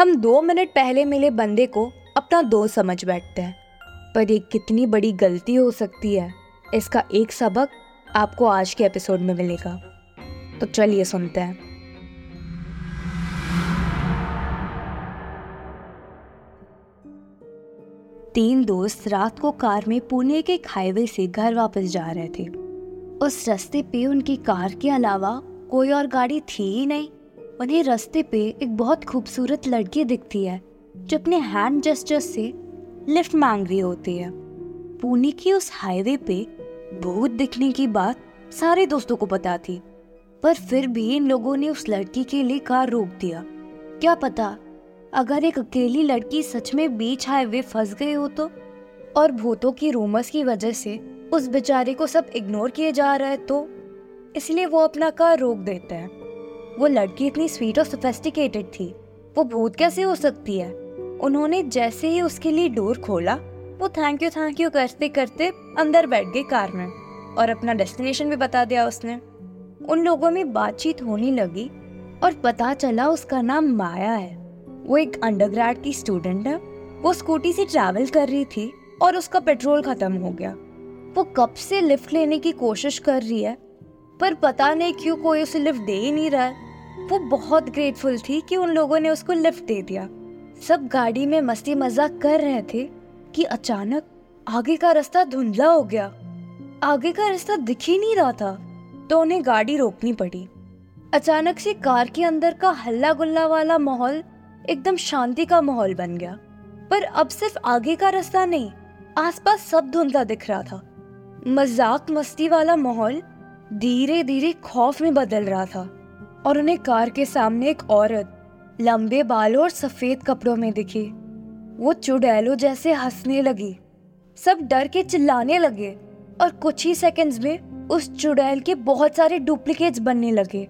हम दो मिनट पहले मिले बंदे को अपना दोस्त समझ बैठते हैं। पर ये कितनी बड़ी गलती हो सकती है? इसका एक सबक आपको आज के एपिसोड में मिलेगा। तो चलिए सुनते हैं। तीन दोस्त रात को कार में पुणे के एक हाईवे से घर वापस जा रहे थे। उस रास्ते पे उनकी कार के अलावा कोई और गाड़ी थी ही नहीं। उन्हें रास्ते पे एक बहुत खूबसूरत लड़की दिखती है, जो अपने हैंड जेस्टर से लिफ्ट मांग रही होती है। पुणे की उस हाईवे पे भूत दिखने की बात सारे दोस्तों को पता थी, पर फिर भी इन लोगों ने उस लड़की के लिए कार रोक दिया। क्या पता अगर एक अकेली लड़की सच में बीच हाईवे फंस गई हो तो और भूतों की रूमर्स की वजह से उस बेचारे को सब इग्नोर किए जा रहा तो इसलिए वो अपना कार रोक देते हैं। वो लड़की इतनी स्वीट और सोफेस्टिकेटेड थी। वो भूत कैसे हो सकती है? उन्होंने जैसे ही उसके लिए डोर खोला, वो थैंक यू थैंक यू करते करते अंदर बैठ गई कार में और अपना डेस्टिनेशन भी बता दिया उसने। उन लोगों में बातचीत होने लगी और पता चला उसका नाम माया है। वो एक अंडरग्रेड की स्टूडेंट है। वो स्कूटी से ट्रैवल कर रही थी और उसका पेट्रोल खत्म हो गया। वो कब से लिफ्ट लेने की कोशिश कर रही है? पर पता नहीं क्यों कोई उसे लिफ्ट दे ही नहीं रहा है। वो बहुत ग्रेटफुल थी कि उन लोगों ने उसको लिफ्ट दे दिया। सब गाड़ी में मस्ती मज़ाक कर रहे थे कि अचानक आगे का रास्ता धुंधला हो गया। आगे का रास्ता दिख ही नहीं रहा था तो उन्हें गाड़ी रोकनी पड़ी। अचानक से कार के अंदर का हल्ला गुल्ला वाला माहौल एकदम शांति का माहौल बन गया। पर अब सिर्फ़ आगे का रास्ता नहीं, आसपास सब धुंधला दिख रहा था। मज़ाक मस्ती वाला माहौल धीरे धीरे खौफ में बदल रहा था। और उन्हें कार के सामने एक औरत, लंबे बालों और सफ़ेद कपड़ों में दिखी। वो चुड़ैलो जैसे हंसने लगी। सब डर के चिल्लाने लगे और कुछ ही सेकंड्स में उस चुड़ैल के बहुत सारे डुप्लीकेट्स बनने लगे।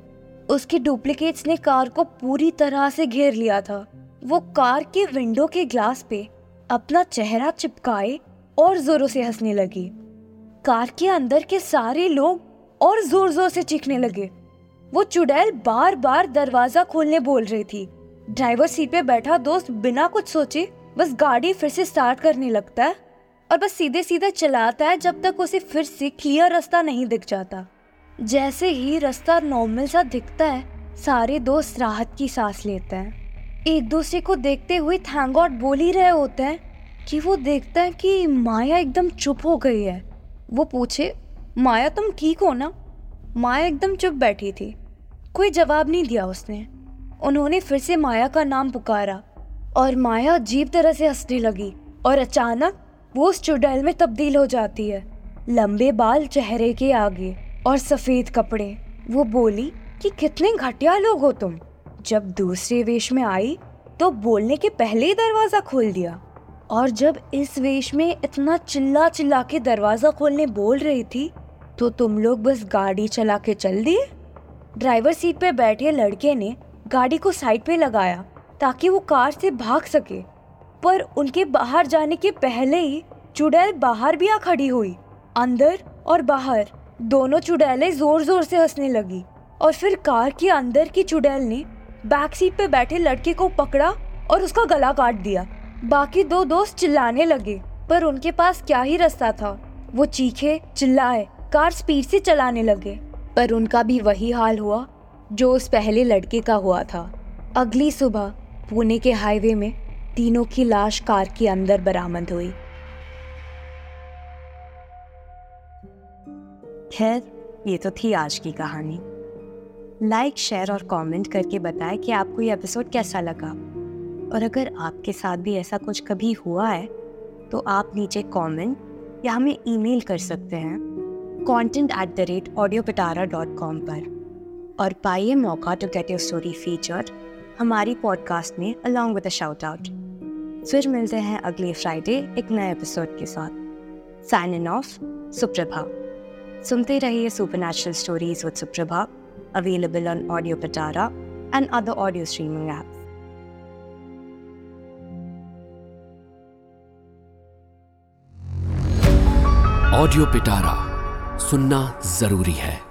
उसके डुप्लीकेट्स ने कार को पूरी तरह से घेर लिया था। वो कार के विंडो के ग्लास पे अपना चेहरा चिपकाए और जोरों से हंसने लगी। कार के अंदर के सारे लोग और ज़ोर ज़ोर से चीखने लगे। वो चुड़ैल बार बार दरवाज़ा खोलने बोल रही थी। ड्राइवर सीट पे बैठा दोस्त बिना कुछ सोचे, बस गाड़ी फिर से स्टार्ट करने लगता है और बस सीधे सीधे चलाता है जब तक उसे फिर से क्लियर रास्ता नहीं दिख जाता। जैसे ही रास्ता नॉर्मल सा दिखता है, सारे दोस्त राहत की सांस लेते हैं। एक दूसरे को देखते हुए थैंक गॉड बोल ही रहे होते हैं कि वो देखता है कि माया एकदम चुप हो गई है। वो पूछे, माया, तुम ठीक हो ना? माया एकदम चुप बैठी थी। कोई जवाब नहीं दिया उसने। उन्होंने फिर से माया का नाम पुकारा और माया अजीब तरह से हंसने लगी और अचानक वो उस चुड़ैल में तब्दील हो जाती है। लंबे बाल चेहरे के आगे और सफ़ेद कपड़े। वो बोली कि कितने घटिया लोग हो तुम। जब दूसरे वेश में आई तो बोलने के पहले ही दरवाज़ा खोल दिया और जब इस वेश में इतना चिल्ला चिल्ला के दरवाज़ा खोलने बोल रही थी तो तुम लोग बस गाड़ी चला के चल दिए? ड्राइवर सीट पर बैठे लड़के ने गाड़ी को साइड पे लगाया ताकि वो कार से भाग सके। पर उनके बाहर जाने के पहले ही चुड़ैल बाहर भी आ खड़ी हुई। अंदर और बाहर दोनों चुड़ैलें ज़ोर ज़ोर से हंसने लगी और फिर कार के अंदर की चुड़ैल ने बैक सीट पे बैठे लड़के को पकड़ा और उसका गला काट दिया। बाकी दो दोस्त चिल्लाने लगे, पर उनके पास क्या ही रास्ता था। वो चीखे, चिल्लाए, कार स्पीड से चलाने लगे। पर उनका भी वही हाल हुआ, जो उस पहले लड़के का हुआ था। अगली सुबह, पुणे के हाईवे में तीनों की लाश कार के अंदर बरामद हुई। खैर, ये तो थी आज की कहानी। लाइक शेयर और कमेंट करके बताएँ कि आपको ये एपिसोड कैसा लगा। और अगर आपके साथ भी ऐसा कुछ कभी हुआ है तो आप नीचे कमेंट या हमें ईमेल कर सकते हैं। Content at the rate audio Pitara dot com पर। और पाइए मौका to get your story feature हमारी पॉडकास्ट में अलॉन्ग विद शाउट आउट फिर मिलते हैं अगले फ्राइडे एक नए एपिसोड के साथ। साइन इन ऑफ़ सुप्रभा सुनते रहिए supernatural stories with Suprabha available on audio Pitara and other audio streaming apps audio Pitara सुनना ज़रूरी है।